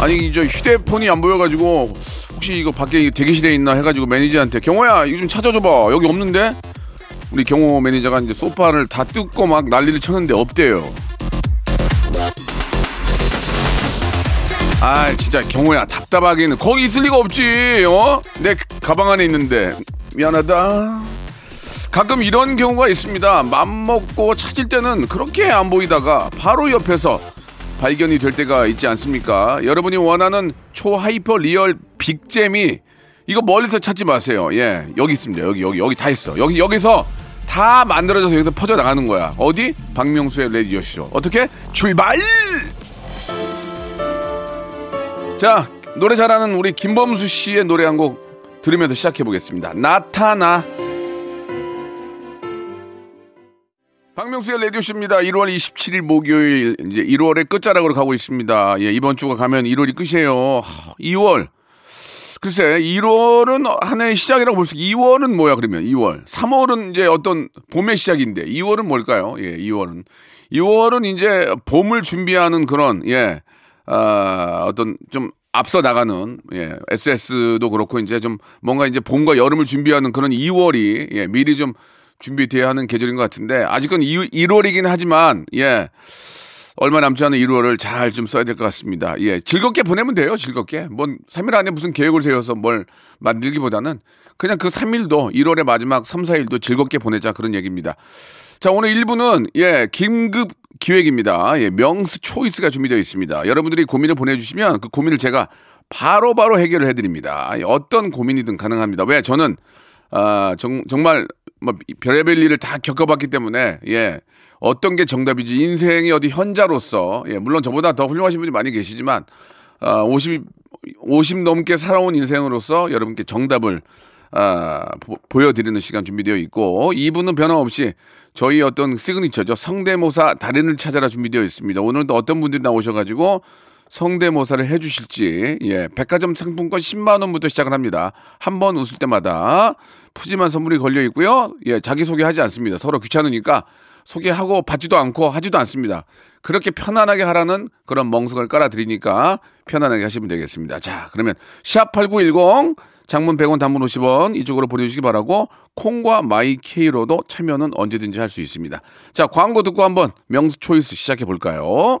아니 저 휴대폰이 안 보여가지고 혹시 이거 밖에 대기실에 있나 해가지고 매니저한테 경호야 이거 좀 찾아줘봐. 여기 없는데? 우리 경호 매니저가 이제 소파를 다 뜯고 막 난리를 쳤는데 없대요. 아 진짜 경호야 답답하기는 거기 있을 리가 없지 어? 내 가방 안에 있는데. 미안하다. 가끔 이런 경우가 있습니다. 맘 먹고 찾을 때는 그렇게 안 보이다가 바로 옆에서 발견이 될 때가 있지 않습니까? 여러분이 원하는 초hyper real big잼이 이거 멀리서 찾지 마세요. 예 여기 있습니다. 여기 여기 여기 다 있어. 여기 여기서 다 만들어져서 여기서 퍼져 나가는 거야. 어디? 박명수의 radio show. 어떻게? 출발! 자, 노래 잘하는 우리 김범수 씨의 노래 한 곡 들으면서 시작해 보겠습니다. 나타나. 박명수의 라디오쇼입니다. 1월 27일 목요일, 이제 1월의 끝자락으로 가고 있습니다. 예, 이번 주가 가면 1월이 끝이에요. 하, 2월. 글쎄, 1월은 한 해의 시작이라고 볼 수, 2월은 뭐야, 그러면? 2월. 3월은 이제 어떤 봄의 시작인데, 2월은 뭘까요? 예, 2월은. 2월은 이제 봄을 준비하는 그런, 예, 아, 어떤 좀 앞서 나가는 예, SS도 그렇고 이제 좀 뭔가 이제 봄과 여름을 준비하는 그런 2월이 예, 미리 좀 준비돼야 하는 계절인 것 같은데 아직은 2, 1월이긴 하지만 예. 얼마 남지 않은 1월을 잘 좀 써야 될 것 같습니다. 예, 즐겁게 보내면 돼요. 즐겁게. 뭔 3일 안에 무슨 계획을 세워서 뭘 만들기보다는 그냥 그 3일도 1월의 마지막 3, 4일도 즐겁게 보내자 그런 얘기입니다. 자, 오늘 1부는 예, 긴급 기획입니다. 예, 명스 초이스가 준비되어 있습니다. 여러분들이 고민을 보내 주시면 그 고민을 제가 바로바로 바로 해결을 해 드립니다. 예, 어떤 고민이든 가능합니다. 왜? 저는, 아, 정, 정말, 뭐, 별의별 일을 다 겪어봤기 때문에, 예, 어떤 게 정답이지, 인생의 어디 현자로서, 예, 물론 저보다 더 훌륭하신 분이 많이 계시지만, 아, 50, 50 넘게 살아온 인생으로서 여러분께 정답을 아, 보, 여드리는 시간 준비되어 있고 2부는 변함없이 저희 어떤 시그니처죠. 성대모사 달인을 찾아라 준비되어 있습니다. 오늘도 어떤 분들이 나오셔가지고 성대모사를 해주실지 예 백화점 상품권 10만 원부터 시작을 합니다. 한 번 웃을 때마다 푸짐한 선물이 걸려 있고요. 예 자기 소개하지 않습니다. 서로 귀찮으니까 소개하고 받지도 않고 하지도 않습니다. 그렇게 편안하게 하라는 그런 멍석을 깔아드리니까 편안하게 하시면 되겠습니다. 자 그러면 샵 8910 장문 100원 단문 50원 이쪽으로 보내주시기 바라고 콩과 마이케이로도 참여는 언제든지 할 수 있습니다. 자 광고 듣고 한번 명수 초이스 시작해 볼까요?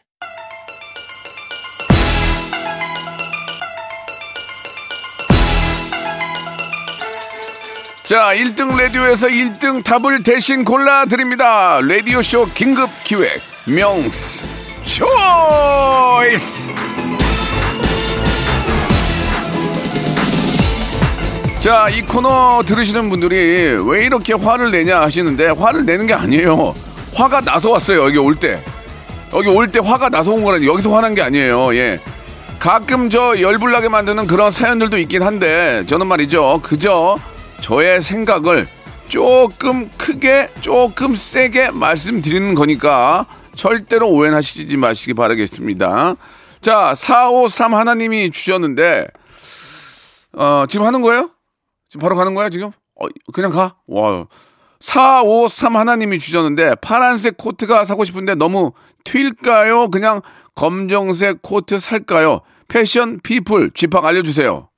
자, 1등 라디오에서 1등 답을 대신 골라드립니다. 라디오쇼 긴급 기획, 명스 초이스! 자, 이 코너 들으시는 분들이 왜 이렇게 화를 내냐 하시는데, 화를 내는 게 아니에요. 화가 나서 왔어요, 여기 올 때. 여기 올 때 화가 나서 온 거라니, 여기서 화난 게 아니에요, 예. 가끔 저 열불나게 만드는 그런 사연들도 있긴 한데, 저는 말이죠, 그저 저의 생각을 조금 크게 조금 세게 말씀드리는 거니까 절대로 오해하시지 마시기 바라겠습니다. 자, 453 하나님이 주셨는데 어, 지금 하는 거예요? 지금 바로 가는 거야, 지금? 어, 그냥 가? 와. 453 하나님이 주셨는데 파란색 코트가 사고 싶은데 너무 튈까요? 그냥 검정색 코트 살까요? 패션 people 쥐팍 알려 주세요.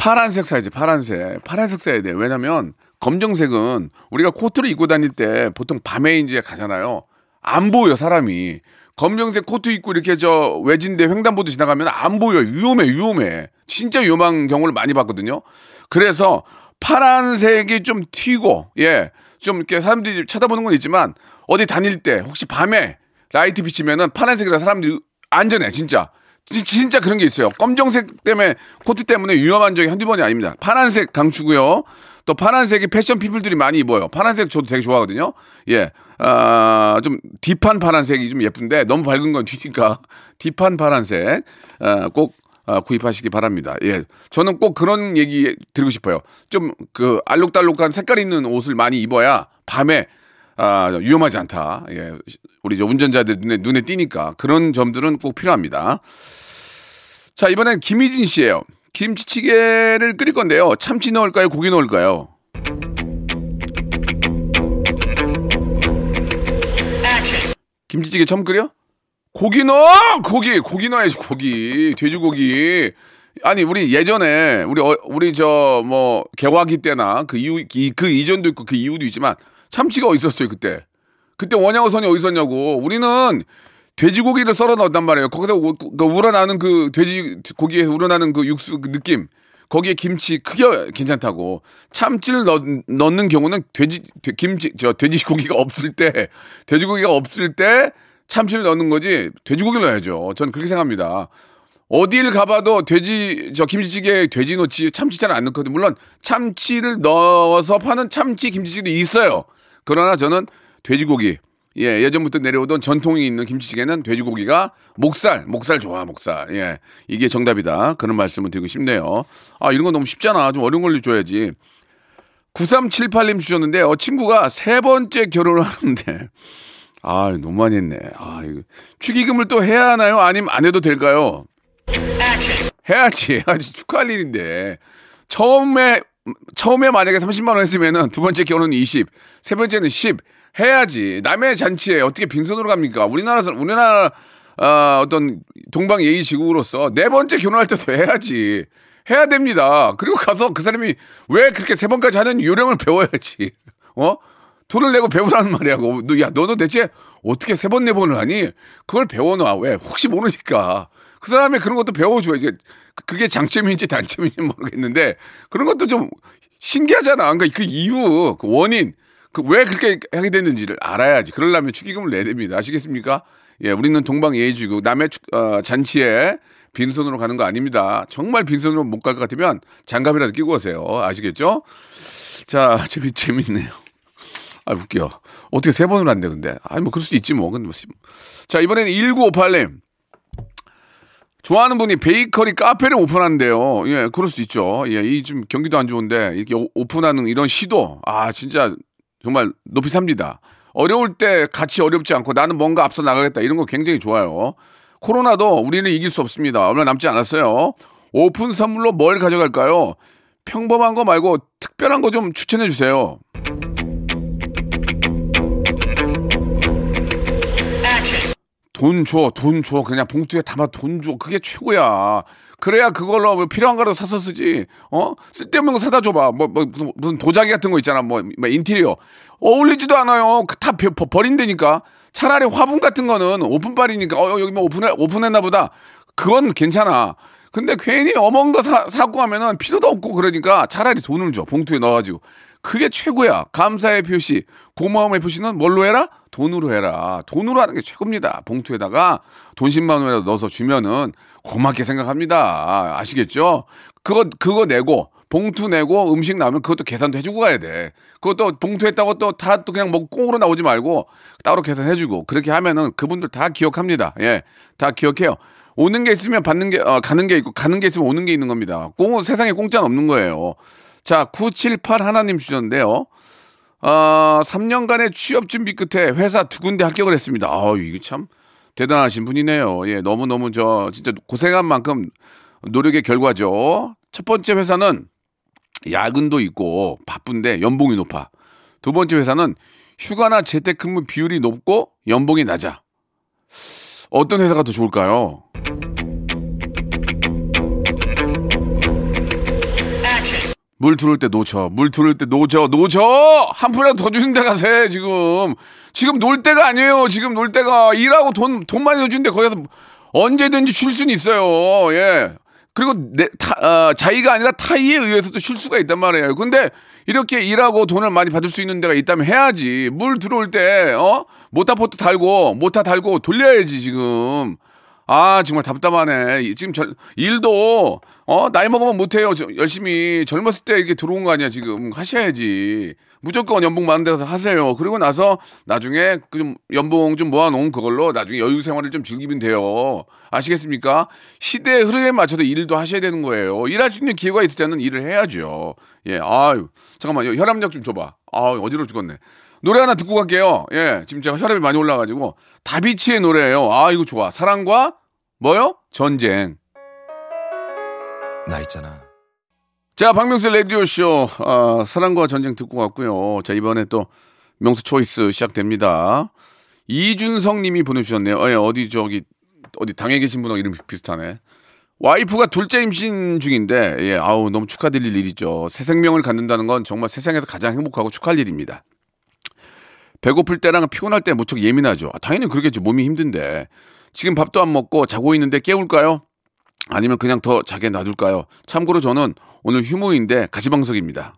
파란색 사야지, 파란색. 파란색 사야 돼. 왜냐면 검정색은 우리가 코트를 입고 다닐 때 보통 밤에 이제 가잖아요. 안 보여, 사람이. 검정색 코트 입고 이렇게 저 외진데 횡단보도 지나가면 안 보여. 위험해, 위험해. 진짜 위험한 경우를 많이 봤거든요. 그래서 파란색이 좀 튀고, 예. 좀 이렇게 사람들이 쳐다보는 건 있지만 어디 다닐 때 혹시 밤에 라이트 비치면은 파란색이라 사람들이 안전해, 진짜. 지- 진짜 그런 게 있어요. 검정색 때문에 코트 때문에 위험한 적이 한두 번이 아닙니다. 파란색 강추고요. 또 파란색이 패션 people들이 많이 입어요. 파란색 저도 되게 좋아하거든요. 예. 아, 좀 deep한 파란색이 좀 예쁜데 너무 밝은 건 튀니까 deep한 파란색 아, 꼭 아, 구입하시기 바랍니다. 예. 저는 꼭 그런 얘기 드리고 싶어요. 좀 그 알록달록한 색깔 있는 옷을 많이 입어야 밤에 아, 위험하지 않다. 예. 우리 저 운전자들 눈에, 눈에 띄니까 그런 점들은 꼭 필요합니다. 자, 이번엔 김희진 씨예요. 김치찌개를 끓일 건데요. 참치 넣을까요? 고기 넣을까요? 김치찌개 처음 끓여? 고기 넣어! 고기! 고기 넣어야지, 고기. 돼지고기. 아니, 우리 예전에, 우리, 어, 우리 저, 뭐, 개화기 때나 그 이후, 이- 그 이전도 있고 그 이후도 있지만 참치가 어디 있었어요, 그때. 그때 원양어선이 어디 있었냐고. 우리는 돼지고기를 썰어 넣었단 말이에요. 거기서 우- 그 우러나는 그 돼지 고기에 우러나는 그 육수 그 느낌. 거기에 김치 크게 괜찮다고. 참치를 넣, 넣는 경우는 돼지 돼- 김치 저 돼지고기가 없을 때 돼지고기가 없을 때 참치를 넣는 거지 돼지고기를 넣어야죠. 저는 그렇게 생각합니다. 어딜 가봐도 돼지 저 김치찌개에 돼지 넣지 참치 잘 안 넣거든요. 물론 참치를 넣어서 파는 참치 김치찌개도 있어요. 그러나 저는 돼지고기 예 예전부터 내려오던 전통이 있는 김치찌개는 돼지고기가 목살 목살 좋아 목살 예 이게 정답이다 그런 말씀을 드리고 싶네요. 아 이런 건 너무 쉽잖아 좀 어려운 걸로 줘야지. 9378님 주셨는데 어 친구가 세 번째 결혼을 하는데 아 너무 많이 했네. 아 이거 축의금을 또 해야 하나요? 아니면 안 해도 될까요? 해야지 해야지 축하할 일인데 처음에 처음에 만약에 30만 원 했으면은 두 번째 결혼은 20, 세 번째는 10 해야지 남의 잔치에 어떻게 빈손으로 갑니까? 우리나라 사- 우리나라 아, 어떤 동방 예의 지국으로서 네 번째 결혼할 때도 해야지 해야 됩니다. 그리고 가서 그 사람이 왜 그렇게 세 번까지 하는 요령을 배워야지. 어? 돈을 내고 배우라는 말이야고. 너, 야, 너는 대체 어떻게 세 번, 네 번을 하니? 그걸 배워놔. 왜? 혹시 모르니까. 그 사람이 그런 것도 배워줘야지. 그- 그게 장점인지 단점인지 모르겠는데, 그런 것도 좀 신기하잖아. 그러니까 그 이유, 그 원인, 그 왜 그렇게 하게 됐는지를 알아야지. 그러려면 축의금을 내야 됩니다. 아시겠습니까? 예, 우리는 동방 예의지국 남의 축- 어, 잔치에 빈손으로 가는 거 아닙니다. 정말 빈손으로 못 갈 것 같으면 장갑이라도 끼고 오세요. 아시겠죠? 자, 재밌, 재밌네요. 아, 웃겨. 어떻게 세 번을 한대, 근데. 아니, 뭐, 그럴 수 있지, 뭐. 근데 뭐. 자, 이번에는 1958님. 좋아하는 분이 베이커리 카페를 오픈한대요. 예, 그럴 수 있죠. 예, 이좀 경기도 안 좋은데, 이렇게 오- 오픈하는 이런 시도, 아, 진짜, 정말 높이 삽니다. 어려울 때 같이 어렵지 않고 나는 뭔가 앞서 나가겠다. 이런 거 굉장히 좋아요. 코로나도 우리는 이길 수 없습니다. 얼마 남지 않았어요. 오픈 선물로 뭘 가져갈까요? 평범한 거 말고 특별한 거 좀 추천해 주세요. 돈 줘, 돈 줘. 그냥 봉투에 담아 돈 줘. 그게 최고야. 그래야 그걸로 뭐 필요한 거라도 사서 쓰지. 어? 쓸데없는 거 사다 줘봐. 뭐, 뭐 무슨, 도자기 같은 거 있잖아. 뭐, 뭐 인테리어. 어울리지도 않아요. 그다 버- 버린다니까. 차라리 화분 같은 거는 오픈빨이니까 어 여기 뭐 오픈해 오픈했나 보다. 그건 괜찮아. 근데 괜히 어먼 거 사, 사고 하면은 필요도 없고 그러니까 차라리 돈을 줘. 봉투에 넣어가지고. 그게 최고야. 감사의 표시, 고마움의 표시는 뭘로 해라? 돈으로 해라. 돈으로 하는 게 최고입니다. 봉투에다가 돈 10만 원이라도 넣어서 주면은 고맙게 생각합니다. 아시겠죠? 그거, 그거 내고, 봉투 내고 음식 나오면 그것도 계산도 해주고 가야 돼. 그것도 봉투 했다고 또 다 또 그냥 뭐 꽁으로 나오지 말고 따로 계산해주고 그렇게 하면은 그분들 다 기억합니다. 예. 다 기억해요. 오는 게 있으면 받는 게, 어, 가는 게 있고 가는 게 있으면 오는 게 있는 겁니다. 꽁, 세상에 공짜는 없는 거예요. 자, 978 하나님 주셨는데요. 어, 3년간의 취업 준비 끝에 회사 두 군데 합격을 했습니다. 아, 이게 참 대단하신 분이네요. 예, 너무너무 저 진짜 고생한 만큼 노력의 결과죠. 첫 번째 회사는 야근도 있고 바쁜데 연봉이 높아. 두 번째 회사는 휴가나 재택근무 비율이 높고 연봉이 낮아. 어떤 회사가 더 좋을까요? 물 들어올 때 놓쳐. 물 들어올 때 놓쳐. 놓쳐! 한 푼이라도 더 주는 데 가세, 지금. 지금 놀 때가 아니에요. 지금 놀 때가. 일하고 돈, 돈 많이 넣어주는데 거기서 언제든지 쉴 수는 있어요. 예. 그리고 내, 타, 어, 자의가 아니라 타의에 의해서도 쉴 수가 있단 말이에요. 근데 이렇게 일하고 돈을 많이 받을 수 있는 데가 있다면 해야지. 물 들어올 때, 어? 모타보트 달고, 모타 달고 돌려야지, 지금. 아, 정말 답답하네. 지금 절, 일도, 어, 나이 먹으면 못해요. 저, 열심히. 젊었을 때 이렇게 들어온 거 아니야, 지금. 하셔야지. 무조건 연봉 많은 데서 하세요. 그리고 나서 나중에 그좀 연봉 좀 모아놓은 그걸로 나중에 여유 생활을 좀 즐기면 돼요. 아시겠습니까? 시대의 흐름에 맞춰서 일도 하셔야 되는 거예요. 일할 수 있는 기회가 있을 때는 일을 해야죠. 예, 아유. 잠깐만요. 혈압약 좀 줘봐. 아 어지러워 죽겠네. 노래 하나 듣고 갈게요. 예, 지금 제가 혈압이 많이 올라가지고 다비치의 노래예요. 아 이거 좋아. 사랑과 뭐요? 전쟁. 나 있잖아. 자, 박명수 라디오쇼, 어, 사랑과 전쟁 듣고 왔고요. 자, 이번에 또 명수 초이스 시작됩니다. 이준성 님이 보내주셨네요. 어, 예, 어디 저기, 어디 당에 계신 분하고 이름 비슷하네. 와이프가 둘째 임신 중인데, 예, 아우, 너무 축하드릴 일이죠. 새 생명을 갖는다는 건 정말 세상에서 가장 행복하고 축하할 일입니다. 배고플 때랑 피곤할 때 무척 예민하죠. 아, 당연히 그러겠죠. 몸이 힘든데. 지금 밥도 안 먹고 자고 있는데 깨울까요? 아니면 그냥 더 자게 놔둘까요? 참고로 저는 오늘 휴무인데 가시방석입니다.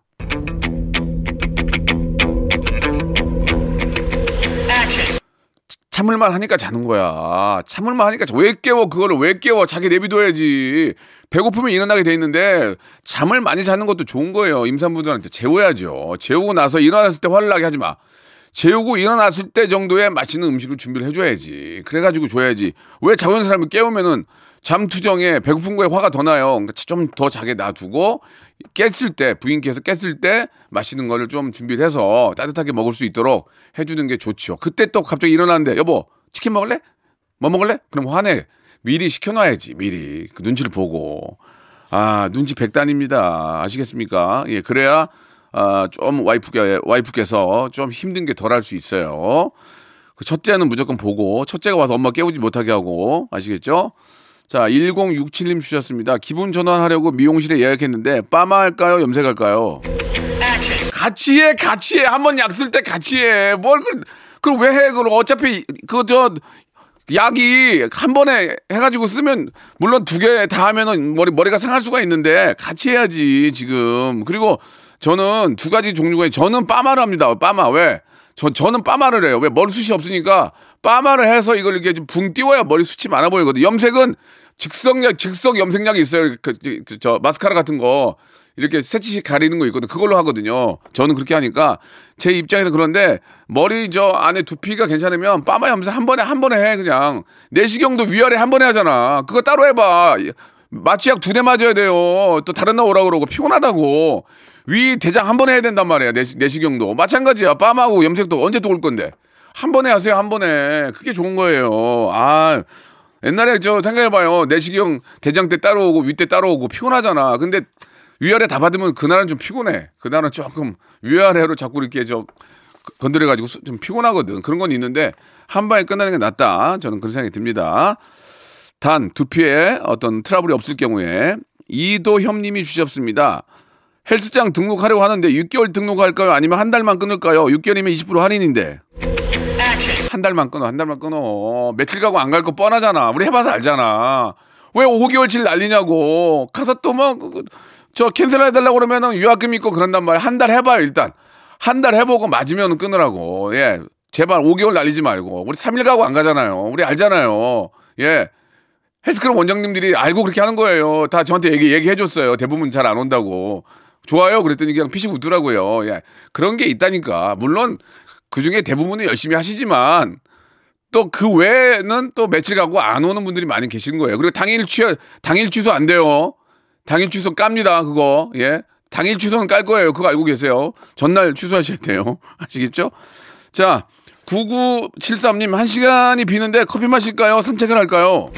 참을만 하니까 자는 거야. 참을만 하니까 왜 깨워 그거를 왜 깨워 자기 내비둬야지. 배고프면 일어나게 돼 있는데 잠을 많이 자는 것도 좋은 거예요. 임산부들한테 재워야죠. 재우고 나서 일어났을 때 화를 나게 하지 마. 재우고 일어났을 때 정도의 맛있는 음식을 준비를 해줘야지. 그래가지고 줘야지. 왜 자고 사람을 깨우면은 잠투정에 배고픈 거에 화가 더 나요. 그러니까 좀 더 자게 놔두고 깼을 때 부인께서 깼을 때 맛있는 거를 좀 준비를 해서 따뜻하게 먹을 수 있도록 해주는 게 좋죠. 그때 또 갑자기 일어났는데 여보 치킨 먹을래? 뭐 먹을래? 그럼 화내. 미리 시켜놔야지 미리 그 눈치를 보고 아 눈치 백단입니다. 아시겠습니까? 예 그래야 아, 좀 와이프께 와이프께서 좀 힘든 게 덜 할 수 있어요. 그 첫째는 무조건 보고 첫째가 와서 엄마 깨우지 못하게 하고 아시겠죠? 자, 1067님 주셨습니다. 기분 전환하려고 미용실에 예약했는데 빠마 할까요? 염색할까요? 같이 해, 같이 해. 한 번 약 쓸 때 같이 해. 뭘 그, 그걸 왜 해? 그걸 어차피 그 저 약이 한 번에 해가지고 쓰면 물론 두 개 다 하면은 머리 머리가 상할 수가 있는데 같이 해야지 지금. 그리고 저는 두 가지 종류가 저는 빠마를 합니다. 빠마 왜? 저 저는 빠마를 해요. 왜 머리숱이 없으니까 빠마를 해서 이걸 이렇게 좀 붕 띄워야 머리숱이 많아 보이거든요. 염색은 즉석약, 즉석 염색약이 있어요. 그, 그, 저, 마스카라 같은 거. 이렇게 새치씩 가리는 거 있거든. 그걸로 하거든요. 저는 그렇게 하니까 제 입장에서 그런데 머리 저 안에 두피가 괜찮으면 빠마 염색 한 번에 한 번에 해 그냥 내시경도 위아래 한 번에 하잖아. 그거 따로 해봐. 마취약 두 대 맞아야 돼요. 또 다른 날 오라 그러고 피곤하다고 위 대장 한 번에 해야 된단 말이야. 내시, 내시경도 마찬가지야. 빠마하고 염색도 언제 또 올 건데 한 번에 하세요. 한 번에 그게 좋은 거예요. 아 옛날에 저 생각해봐요. 내시경 대장 때 따로 오고 위 때 따로 오고 피곤하잖아. 근데 위아래 다 받으면 그날은 좀 피곤해. 그날은 조금 위아래로 자꾸 이렇게 저 건드려가지고 좀 피곤하거든. 그런 건 있는데 한 방에 끝나는 게 낫다. 저는 그런 생각이 듭니다. 단 두피에 어떤 트러블이 없을 경우에 이도협님이 주셨습니다. 헬스장 등록하려고 하는데 6개월 등록할까요? 아니면 한 달만 끊을까요? 6개월이면 20% 할인인데. 한 달만 끊어, 한 달만 끊어. 며칠 가고 안 갈 거 뻔하잖아. 우리 해봐서 알잖아. 왜 5개월치를 날리냐고. 가서 또 뭐, 그, 그, 저 캔슬 해달라고 그러면은 유학금 있고 그런단 말이야. 한 달 해봐요, 일단. 한 달 해보고 맞으면 끊으라고. 예. 제발 5개월 날리지 말고. 우리 3일 가고 안 가잖아요. 우리 알잖아요. 예. 헬스클럽 원장님들이 알고 그렇게 하는 거예요. 다 저한테 얘기, 얘기해줬어요. 대부분 잘 안 온다고. 좋아요. 그랬더니 그냥 피식 웃더라고요. 예. 그런 게 있다니까. 물론 그 중에 대부분은 열심히 하시지만 또 그 외에는 또 며칠 가고 안 오는 분들이 많이 계신 거예요. 그리고 당일 취 당일 취소 안 돼요. 당일 취소 깝니다. 그거. 예. 당일 취소는 깔 거예요. 그거 알고 계세요. 전날 취소하셔야 돼요. 아시겠죠? 자, 9973님, 한 시간이 비는데 커피 마실까요? 산책을 할까요?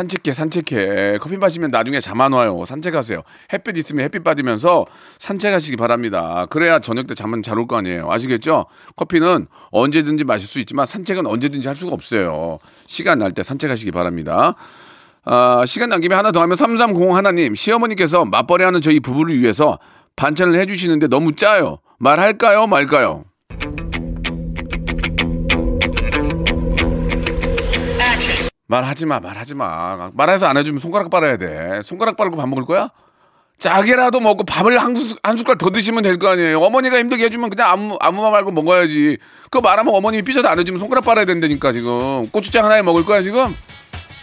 산책해, 산책해. 커피 마시면 나중에 잠 안 와요. 산책하세요. 햇빛 있으면 햇빛 받으면서 산책하시기 바랍니다. 그래야 저녁 때 잠은 잘 올 거 아니에요. 아시겠죠? 커피는 언제든지 마실 수 있지만 산책은 언제든지 할 수가 없어요. 시간 날 때 산책하시기 바랍니다. 아, 시간 난 김에 하나 더 하면 3301 하나님, 시어머니께서 맞벌이 하는 저희 부부를 위해서 반찬을 해주시는데 너무 짜요. 말할까요? 말까요? 말하지 마, 말하지 마. 말해서 안 해주면 손가락 빨아야 돼. 손가락 빨고 밥 먹을 거야? 짜게라도 먹고 밥을 한, 숟, 한 숟갈 더 드시면 될 거 아니에요. 어머니가 힘들게 해주면 그냥 아무, 아무 말 말고 먹어야지. 그거 말하면 어머님이 삐져도 안 해주면 손가락 빨아야 된다니까, 지금. 고추장 하나에 먹을 거야, 지금?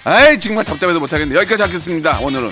아이, 정말 답답해서 못하겠네. 여기까지 하겠습니다, 오늘은.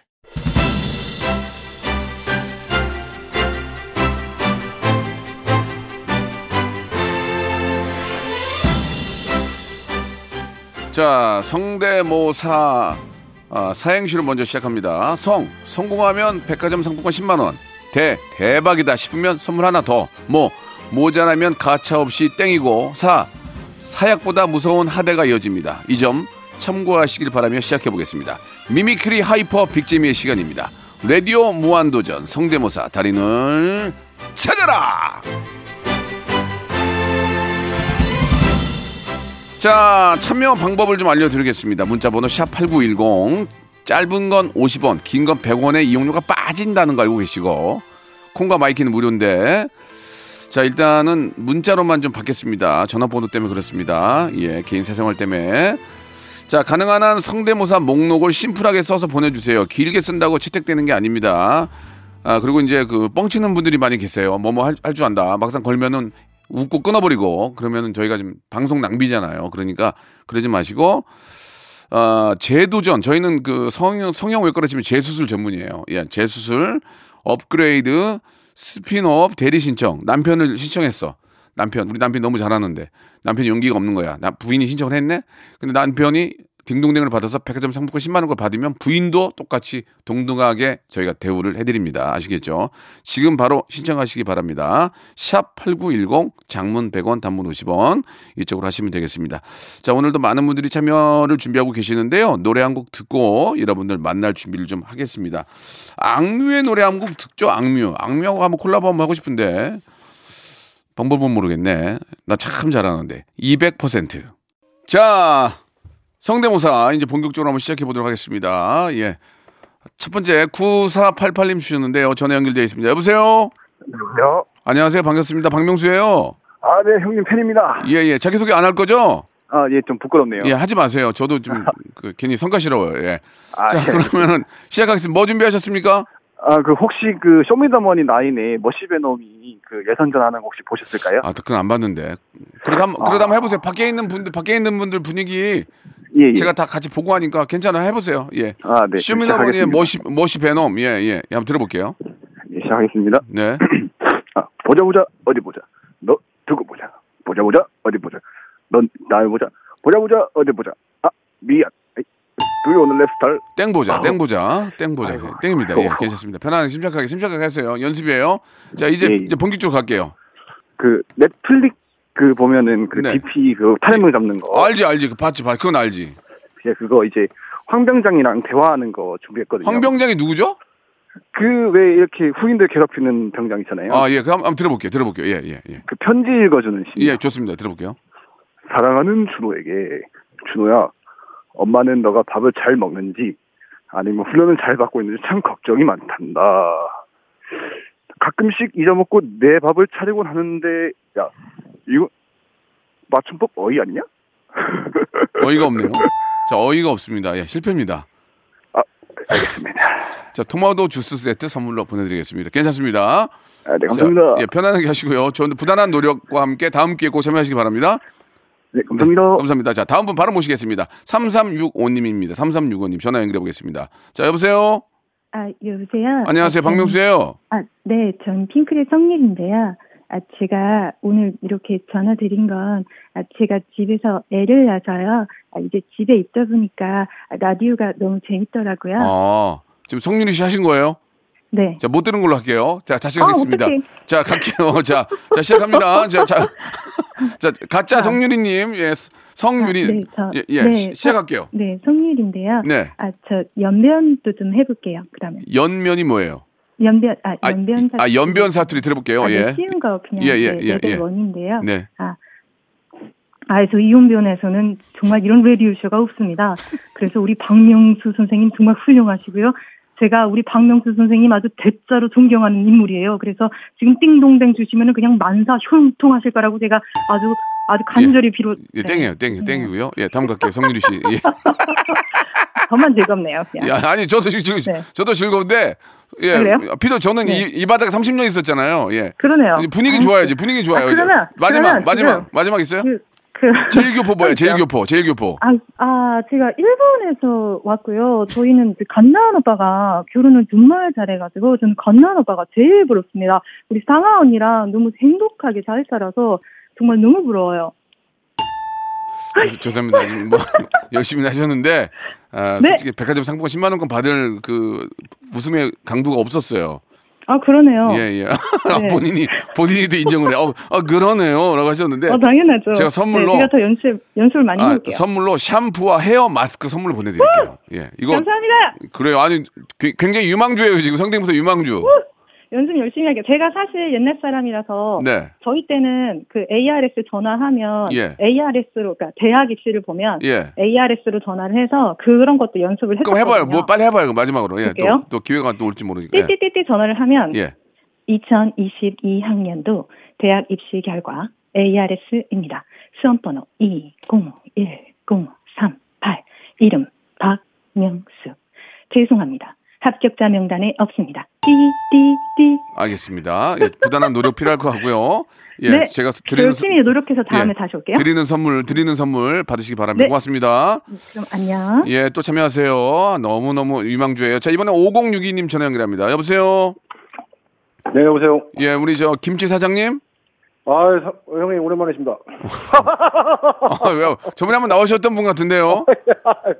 자, 성대모사 아, 사행시를 먼저 시작합니다. 성, 성공하면 백화점 상품권 10만 원. 대, 대박이다 싶으면 선물 하나 더. 모, 모자라면 가차 없이 땡이고. 사, 사약보다 무서운 하대가 이어집니다. 이 점 참고하시길 바라며 시작해 보겠습니다. mimicry hyper big재미의 시간입니다. 라디오 무한도전 성대모사 달인을 찾아라! 자, 참여 방법을 좀 알려드리겠습니다. 문자번호 샵8910. 짧은 건 50원, 긴 건 100원의 이용료가 빠진다는 거 알고 계시고. 콩과 마이 K는 무료인데. 자, 일단은 문자로만 좀 받겠습니다. 전화번호 때문에 그렇습니다. 예, 개인 사생활 때문에. 자, 가능한 한 성대모사 목록을 심플하게 써서 보내주세요. 길게 쓴다고 채택되는 게 아닙니다. 아, 그리고 이제 그 뻥치는 분들이 많이 계세요. 뭐뭐 할 줄 안다. 막상 걸면은 웃고 끊어버리고 그러면은 저희가 지금 방송 낭비잖아요. 그러니까 그러지 마시고 어, 재도전 저희는 그 성형 성형 외과로 치면 재수술 전문이에요. 예, 재수술 업그레이드 스피노업 대리 신청 남편을 신청했어. 남편 우리 남편 너무 잘하는데 남편이 용기가 없는 거야. 나 부인이 신청을 했네. 근데 남편이 딩동댕을 받아서 백화점 상품권 10만 원을 받으면 부인도 똑같이 동등하게 저희가 대우를 해드립니다. 아시겠죠? 지금 바로 신청하시기 바랍니다. 샵 8910 장문 100원 단문 50원 이쪽으로 하시면 되겠습니다. 자 오늘도 많은 분들이 참여를 준비하고 계시는데요. 노래 한 곡 듣고 여러분들 만날 준비를 좀 하겠습니다. 악뮤의 노래 한 곡 듣죠? 악뮤. 악뮤하고 한번 콜라보 한번 하고 싶은데 방법은 모르겠네. 나 참 잘하는데. 200%. 자, 성대모사 이제 본격적으로 한번 시작해 보도록 하겠습니다. 예. 첫 번째 9488님 주셨는데요. 전화 연결되어 있습니다. 여보세요? 여보세요? 안녕하세요. 반갑습니다. 박명수예요. 아, 네, 형님 팬입니다. 예, 예. 자기소개 안 할 거죠? 아, 예, 좀 부끄럽네요. 예, 하지 마세요. 저도 좀 그, 괜히 성가시러워요. 예. 아, 자, 예. 그러면은 시작하겠습니다. 뭐 준비하셨습니까? 아, 그 혹시 그 쇼미더머니 나인에 머시베놈이 그 예선전 하는 거 혹시 보셨을까요? 아, 그건 안 봤는데. 그래도 한번, 그래도 한번 해보세요. 밖에 있는 분들, 밖에 있는 분들 분위기 예, 예. 제가 다 같이 보고 하니까 괜찮아요. 해보세요. 예. 아, 네. 쇼미더머니의. 머시, 머시 베놈. 예, 예. 예, 한번 들어볼게요. 예, 시작하겠습니다. 네. 아, 보자 보자 어디 보자. 너 두고 보자. 보자 보자 어디 보자. 넌 날 보자. 보자 보자 어디 보자. 아, 미안. 두이 오늘 랩스타일. 땡 보자, 땡 보자, 땡 보자. 아이고, 예, 땡입니다. 예, 아이고. 괜찮습니다. 편안하게, 침착하게, 침착하게 하세요. 연습이에요. 자, 이제, 예, 예. 이제 본격적으로 갈게요. 그 넷플릭 그 보면은 그 네. DP 그 탈물 잡는 거. 알지, 알지. 그 봤지, 봤지. 그건 알지. 예, 그거 이제 황병장이랑 대화하는 거 준비했거든요. 황병장이 누구죠? 그 왜 이렇게 후임들 괴롭히는 병장 있잖아요. 아, 예. 그 한번, 한번 들어볼게요. 들어볼게요. 예, 예, 예. 그 편지 읽어주는 신. 예, 좋습니다. 들어볼게요. 사랑하는 준호에게 준호야, 엄마는 너가 밥을 잘 먹는지 아니면 훈련을 잘 받고 있는지 참 걱정이 많단다. 가끔씩 잊어먹고 내 밥을 차리곤 하는데 야 이거 맞춤법 어이 아니냐? 어이가 없네요. 자, 어이가 없습니다. 예, 실패입니다. 알겠습니다. 자, 토마토 주스 세트 선물로 보내드리겠습니다. 괜찮습니다. 아, 네 자, 감사합니다. 예, 편안하게 하시고요. 저는 부단한 노력과 함께 다음 기회에 꼭 참여하시기 바랍니다. 네 감사합니다. 감사합니다. 자, 다음 분 바로 모시겠습니다. 3365님입니다. 3365님 전화 연결해 보겠습니다. 자, 여보세요? 아, 여보세요? 안녕하세요. 아, 전- 박명수예요. 아, 네, 전 핑클의 성일인데요. 아, 제가 오늘 이렇게 전화 드린 건, 아, 제가 집에서 애를 낳아서요. 아, 이제 집에 있다 보니까 아, 라디오가 너무 재밌더라고요. 어, 지금 성윤희 씨 하신 거예요? 네. 자, 못 들은 걸로 할게요. 자, 다시 아, 가겠습니다. 어떡해. 자, 갈게요. 자, 자, 시작합니다. 자, 자, 자, 가짜 성유리님, 예, 성유리, 아, 네, 저- 예, 예, 네, 시, 시작할게요. 네, 성률인데요. 네. 아, 저 연변도 좀 해볼게요. 그러면 연면이 뭐예요? 연변, 아, 아, 연변 사투리. 아, 연변 사투리 들어볼게요. 아, 네, 예. 쉬운 거 그냥 예, 예, 네, 예, 예. 원인데요. 네. 아, 아, 그래서 이혼변에서는 정말 이런 라디오 쇼가 없습니다. 그래서 우리 박명수 선생님 정말 훌륭하시고요. 제가 우리 박명수 선생님 아주 대자로 존경하는 인물이에요. 그래서 지금 띵동댕 주시면은 그냥 만사 효통하실 거라고 제가 아주 아주 간절히 비로. 예, 네. 땡이에요. 땡, 땡이고요. 예, 다음 갈게요. 성유리 씨. 예. 저만 즐겁네요. 그냥. 야, 아니, 저도 지금, 네. 저도 즐거운데, 예. 아, 그래요? 피도 저는 네. 이, 이 바닥에 30년 있었잖아요. 예. 그러네요. 분위기 아, 좋아야지. 분위기 좋아요. 아, 그러면- 마지막, 그러면 마지막, 지금 마지막 있어요? 그, 그 제일교포 뭐예요? 제일교포, 제일교포. 아, 아, 제가 일본에서 왔고요. 저희는 그 건나은 오빠가 결혼을 정말 잘해가지고, 저는 건나은 오빠가 제일 부럽습니다. 우리 상아 언니랑 너무 행복하게 잘 살아서 정말 너무 부러워요. 죄- 죄송합니다. 지금 뭐 열심히 하셨는데 아, 네. 솔직히 백화점 상품권 10만 원권 받을 그 웃음의 강도가 없었어요. 아, 그러네요. 예, 예. 네. 본인이 본인이도 인정을 해. 어, 어 그러네요라고 하셨는데 어, 당연하죠. 제가 선물로- 네, 제가 더 연습, 연습을 많이 아, 해볼게요. 선물로 샴푸와 헤어 마스크 선물로 보내 드릴게요. 예. 이거 감사합니다! 그래요. 아니 그- 굉장히 유망주예요. 지금 성대모사 유망주. 연습 열심히 할게요. 제가 사실 옛날 사람이라서, 네. 저희 때는 그 ARS 전화하면, 예. ARS로, 그러니까 대학 입시를 보면, 예. ARS로 전화를 해서 그런 것도 연습을 했었거든요. 그럼 해봐요. 뭐 빨리 해봐요. 마지막으로. 예. 또. 또 기회가 또 올지 모르니까. 예. 띠띠띠띠 전화를 하면 예. 2022학년도 대학 입시 결과 ARS입니다. 수험번호 2010338 이름 박명수 죄송합니다. 합격자 명단에 없습니다. 띠띠띠 알겠습니다. 예, 부단한 노력 필요할 것 같고요. 예, 네, 제가 드리는 열심히 노력해서 다음에 예, 다시 올게요. 드리는 선물 드리는 선물 받으시기 바랍니다. 네. 고맙습니다. 그럼 안녕. 예, 또 참여하세요. 너무 너무 유망주예요. 자 이번에 5062님 전화 연결합니다. 여보세요. 네, 여보세요. 예, 우리 저 김치 사장님. 아, 사- 형님 오랜만이십니다. 아, 왜요? 저번에 한번 나오셨던 분 같은데요.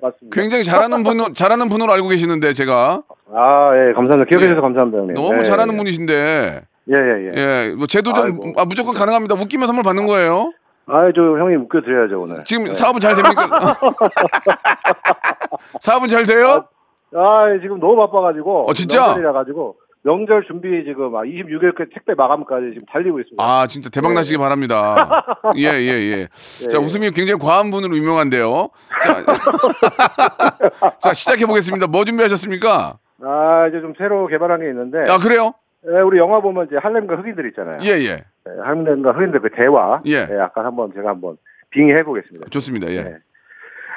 맞습니다. 굉장히 잘하는 분 잘하는 분으로 알고 계시는데 제가 아, 예, 감사합니다. 기억해 예. 주셔서 감사합니다, 형님. 너무 예, 잘하는 예. 분이신데 예, 예, 예. 예, 뭐 제도전. 아, 무조건 가능합니다. 웃기면 선물 받는 거예요. 아, 저 형님 웃겨 드려야죠, 오늘. 지금 네. 사업은 잘 됩니까? 사업은 잘 돼요? 아, 예, 지금 너무 바빠 가지고. 어, 진짜? 명절이라 가지고 명절 준비 지금 아, 26일까지 택배 마감까지 지금 달리고 있습니다. 아, 진짜 대박 나시기 바랍니다. 예, 예, 예. 자, 웃음이 굉장히 과한 분으로 유명한데요. 자, 자 시작해 보겠습니다. 뭐 준비하셨습니까? 아, 이제 좀 새로 개발한 게 있는데. 아, 그래요? 예, 우리 영화 보면 이제 할렘과 흑인들 있잖아요. 예, 예. 예, 할렘과 흑인들 그 대화. 예. 약간 한번 제가 한번 빙의해 보겠습니다. 좋습니다. 예.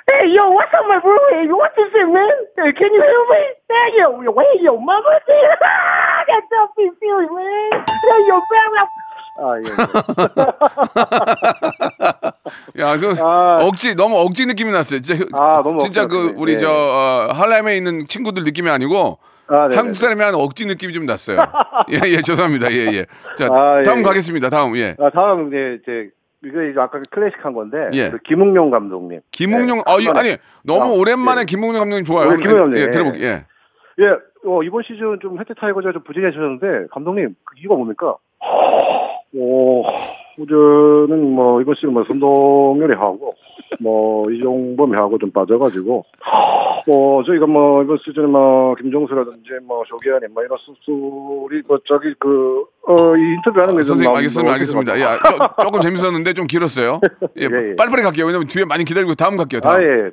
네. Hey, yo, what's up, my bro? Hey, what this shit, man? Hey, can you hear me? Hey, yo, yo, hey, yo, mama, that tough is feeling, man. Hey, yo, bro, 아, 예. 야, 그 아. 억지 너무 억지 느낌이 났어요. 진짜 아, 너무 진짜 억지 그 느낌이. 우리 예. 저 어, 할렘에 있는 친구들 느낌이 아니고 아, 네, 한국 네. 사람이 하는 억지 느낌이 좀 났어요. 예, 예, 죄송합니다. 예, 예. 자, 아, 예, 다음 예. 가겠습니다. 다음. 예. 아, 다음 이제 이제 이거 이제 아까 클래식한 건데 예. 그 김웅룡 감독님. 김웅룡 네, 아, 이- 한번에- 아니 너무 아, 오랜만에 예. 김웅룡 감독님 좋아요. 어, 김웅룡 감독님, 예, 예. 들어볼게요. 예. 예, 어, 이번 시즌 좀 혜택 타이거즈가 좀 부진해졌는데 감독님 그 이유가 뭡니까? 어, 우저는 뭐 이번 시즌 뭐 선동열이 하고 뭐 이종범이 하고 좀 빠져가지고 뭐 저희가 뭐 이번 시즌에 뭐 김종수라든지 뭐 조기현이 뭐 이런 숫소리 뭐 저기 그 어 이 인터뷰하는 게좀 선생님 알겠습니다. 알겠습니다. 예. 아, 조, 조금 재밌었는데 좀 길었어요. 예, 예, 예. 빨리빨리 갈게요. 왜냐면 뒤에 많이 기다리고 다음 갈게요. 다음. 아 예.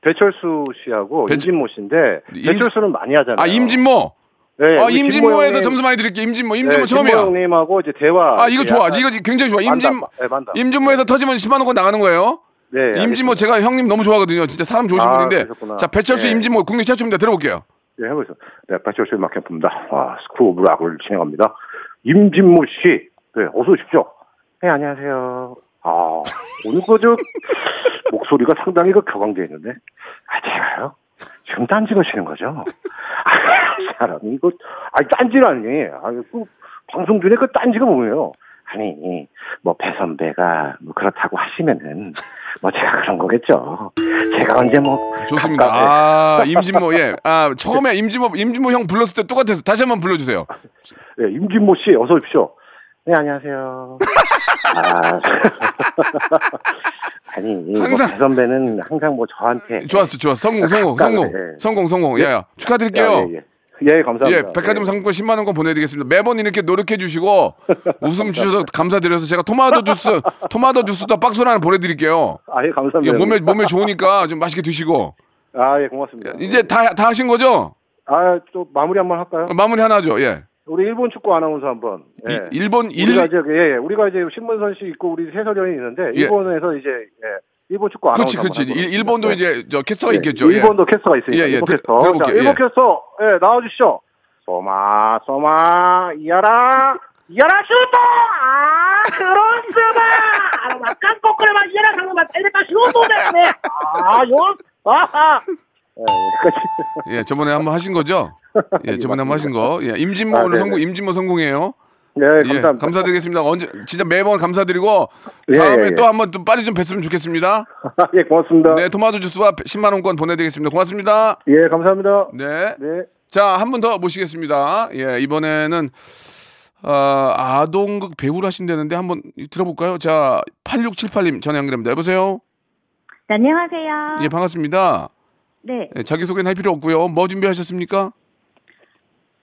배철수 씨하고 배- 임진모 씨인데 임- 배철수는 많이 하잖아요. 아, 임진모. 네, 아, 임진모에서 진모 점수 많이 드릴게요. 임진모. 임진모 네, 처음이야. 형님하고 이제 대화. 아, 이거 좋아. 이거 굉장히 좋아. 임진 만담, 네, 만담. 임진모에서 터지면 10만 원권 나가는 거예요. 네, 임진모 제가 형님 너무 좋아하거든요. 진짜 사람 좋으신 아, 분인데. 그러셨구나. 자, 배철수 네. 임진모 국내 최초입니다. 들어볼게요. 예, 해보세요. 네, 배철수의 음악캠프입니다. 아, School of Rock을 진행합니다. 임진모 씨, 네, 어서 오십시오. 네, 안녕하세요. 아, 오늘 그, 저, 목소리가 상당히 그 격앙되어 있는데, 아, 제가요? 지금 딴지 거시는 거죠? 아, 사람이 이거, 아, 딴지라니. 아, 그, 방송 중에 그 딴지가 뭐예요? 아, 아니, 뭐, 배 선배가 뭐 그렇다고 하시면은, 뭐 제가 그런 거겠죠. 제가 언제 뭐. 좋습니다. 가까이- 아, 임진모, 예. 아, 처음에 임진모, 임진모 형 불렀을 때 똑같아서 다시 한번 불러주세요. 예, 임진모 씨, 어서 오십시오. 네, 안녕하세요. 아, 아니, 뭐 항상- 배 선배는 항상 뭐 저한테. 좋았어, 좋았어. 성공, 성공, 성공. 예. 성공, 성공. 예, 예. 축하드릴게요. 예, 예. 예, 감사합니다. 예, 백화점 상품권 10만 원권 보내드리겠습니다. 매번 이렇게 노력해 주시고 웃음 주셔서 감사드려서 제가 토마토 주스, 토마토 주스도 박스로 하나 보내드릴게요. 아, 예, 감사합니다. 예, 몸에 몸에 좋으니까 좀 맛있게 드시고 아, 예, 고맙습니다. 이제 다다 하신 거죠? 아, 또 마무리 한번 할까요? 마무리 하나 하죠. 예. 우리 일본 축구 아나운서 한번. 예. 이- 일본 일 우리가 이제 예, 예. 우리가 이제 신문선 씨 있고 우리 해설위원이 있는데 예. 일본에서 이제 예. 일본 축구 아나운서. 그렇지, 그렇지. 일- 네. 이제 저 캐스터가 예, 있겠죠. 예. 일본도 캐스터가 있으니까. 예, 예. 일본 들- 캐스터. 들어볼게요. 자, 일본 예. 캐스터. 예, 나와 주시죠. 소마 소마 이하라 이하라 슈터 아 스바 아 막간 막 이하라 상마 때리다 슈터 됐네 아 요 아하 예, 여기까지. 예, 저번에 한번 하신 거죠? 예, 저번에 한번 하신 거. 예, 임진모 아, 오늘. 성공, 임진모 성공이에요. 네, 예, 감사합니다. 감사드리겠습니다. 언제 진짜 매번 감사드리고 예, 다음에 예, 예. 또 한번 또 빨리 좀 뵀으면 좋겠습니다. 예, 고맙습니다. 네, 토마토 주스와 10만 원권 보내드리겠습니다. 고맙습니다. 예, 감사합니다. 네. 네. 자, 한 분 더 모시겠습니다. 예, 이번에는 어, 아동극 배우를 하신다는데 한번 들어볼까요? 자, 8678님 전화 연결합니다. 여보세요? 네, 안녕하세요. 예, 반갑습니다. 네. 예, 자기소개는 할 필요 없고요. 뭐 준비하셨습니까?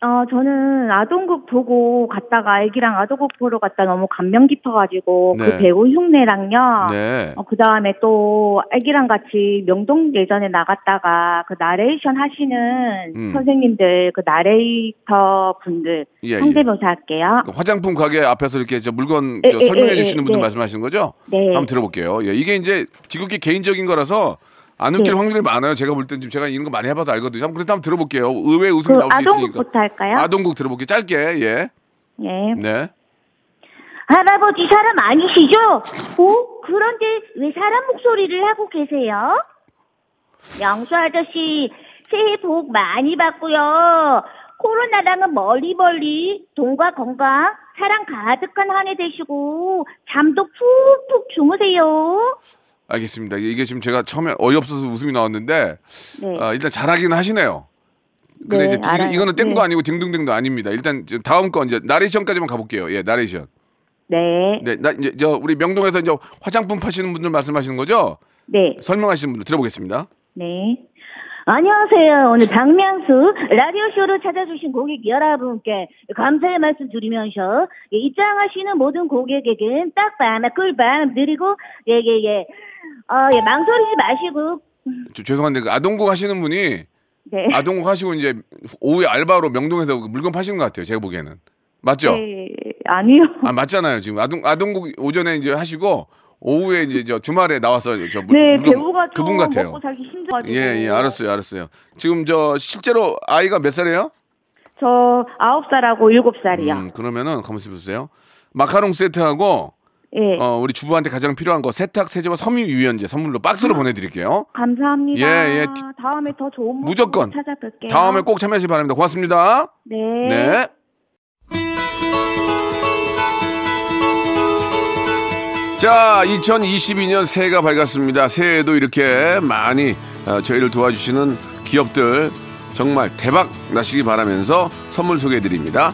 어, 저는 아동극 보고 갔다가 애기랑 아동극 보러 갔다 너무 감명 깊어가지고 네. 그 배우 흉내랑요. 네. 어, 그 다음에 또 애기랑 같이 명동 예전에 나갔다가 그 나레이션 하시는 음. 선생님들 그 나레이터 분들 예, 예. 성대모사 할게요. 그 화장품 가게 앞에서 이렇게 저 물건 에, 저 에, 설명해 에, 주시는 에, 분들 네. 말씀하시는 거죠? 네. 한번 들어볼게요. 예, 이게 이제 지극히 개인적인 거라서 안 웃길 네. 확률이 많아요. 제가 볼 땐 지금 제가 이런 거 많이 해봐서 알거든요. 한번 그래도 한번 들어볼게요. 의외의 웃음이 그 나올 수 있으니까. 아동극부터 할까요? 아동극 들어볼게요. 짧게. 예. 예. 네. 할아버지 사람 아니시죠? 어? 그런데 왜 사람 목소리를 하고 계세요? 영수 아저씨, 새해 복 많이 받고요. 코로나랑은 멀리 멀리 돈과 건강, 사랑 가득한 한 해 되시고 잠도 푹푹 주무세요. 알겠습니다. 이게 지금 제가 처음에 어이없어서 웃음이 나왔는데 네. 아, 일단 잘하기는 하시네요. 근데 네, 이제 알아요. 이, 거는 땡도 네. 아니고 딩동댕도 아닙니다. 일단 다음 거 이제 나레이션까지만 가볼게요. 예, 나레이션. 네. 네, 나 이제 저 우리 명동에서 이제 화장품 파시는 분들 말씀하시는 거죠? 네. 설명하시는 분들 들어보겠습니다. 네. 안녕하세요. 오늘 박명수 라디오쇼로 찾아주신 고객 여러분께 감사의 말씀 드리면서 예, 입장하시는 모든 고객에겐 딱밤, 꿀밤 드리고 예, 예, 예. 어, 예, 망설이지 마시고 저, 죄송한데 그 아동국 하시는 분이 네. 아동국 하시고 이제 오후에 알바로 명동에서 그 물건 파시는 것 같아요. 제가 보기에는 맞죠? 네, 아니요. 아 맞잖아요. 지금 아동 아동국 오전에 이제 하시고 오후에 이제 저 주말에 나와서 저 물- 네, 물건 배우가 좀 그분 같아요. 먹고 살기 힘들어가지고. 예, 예, 알았어요, 알았어요. 지금 저 실제로 아이가 몇 살이에요? 저 아홉 살하고 일곱 살이요. 음, 그러면은 가만히 보세요. 마카롱 세트하고 예. 어, 우리 주부한테 가장 필요한 거 세탁 세제와 섬유 유연제 선물로 박스로 보내드릴게요. 감사합니다. 예, 예. 다음에 더 좋은 모습 무조건 찾아뵐게요. 다음에 꼭 참여하시기 바랍니다. 고맙습니다. 네. 네. 자, 2022년 새해가 밝았습니다. 새해에도 이렇게 많이 어, 저희를 도와주시는 기업들 정말 대박 나시기 바라면서 선물 소개해 드립니다.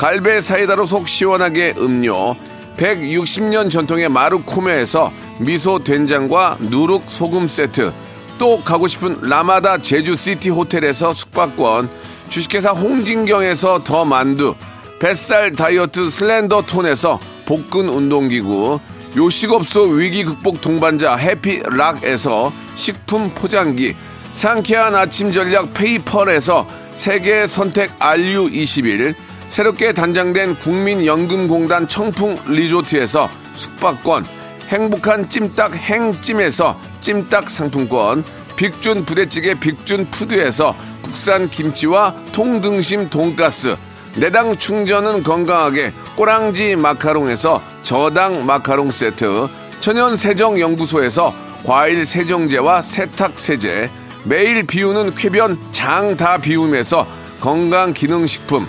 갈배 사이다로 속 시원하게 음료, 160년 전통의 마루코메에서 미소 된장과 누룩 소금 세트, 또 가고 싶은 라마다 제주시티 호텔에서 숙박권, 주식회사 홍진경에서 더 만두, 뱃살 다이어트 슬렌더 톤에서 복근 운동기구, 요식업소 위기 극복 동반자 해피락에서 식품 포장기, 상쾌한 아침 전략 페이펄에서 세계 선택 RU21, 새롭게 단장된 국민연금공단 청풍 리조트에서 숙박권, 행복한 찜닭 행찜에서 찜닭 상품권, 빅준 부대찌개 빅준 푸드에서 국산 김치와 통등심 돈가스, 내당 충전은 건강하게 꼬랑지 마카롱에서 저당 마카롱 세트, 천연 세정 연구소에서 과일 세정제와 세탁 세제, 매일 비우는 쾌변 장 다 비움에서 건강 기능 식품,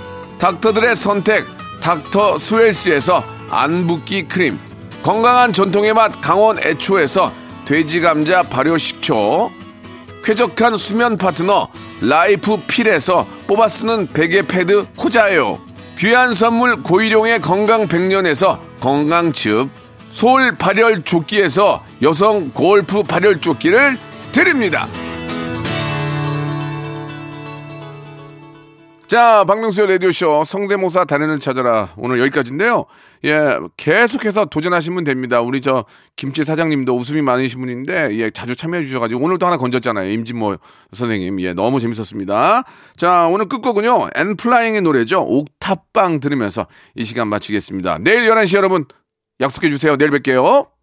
닥터들의 선택 닥터 스웰스에서 안붓기 크림, 건강한 전통의 맛 강원 애초에서 돼지 감자 발효 식초, 쾌적한 수면 파트너 라이프 필에서 뽑아 쓰는 베개 패드 코자요. 귀한 선물 고일용의 건강 백년에서 건강즙, 솔 발열 조끼에서 여성 골프 발열 조끼를 드립니다. 자, 박명수의 라디오쇼 성대모사 달인을 찾아라. 오늘 여기까지인데요. 예, 계속해서 도전하시면 됩니다. 우리 저 김치 사장님도 웃음이 많으신 분인데, 예, 자주 참여해 주셔가지고 오늘도 하나 건졌잖아요. 임진모 선생님. 예, 너무 재밌었습니다. 자, 오늘 끝곡은요, 엔플라잉의 노래죠. 옥탑방 들으면서 이 시간 마치겠습니다. 내일 11시 여러분 약속해 주세요. 내일 뵐게요.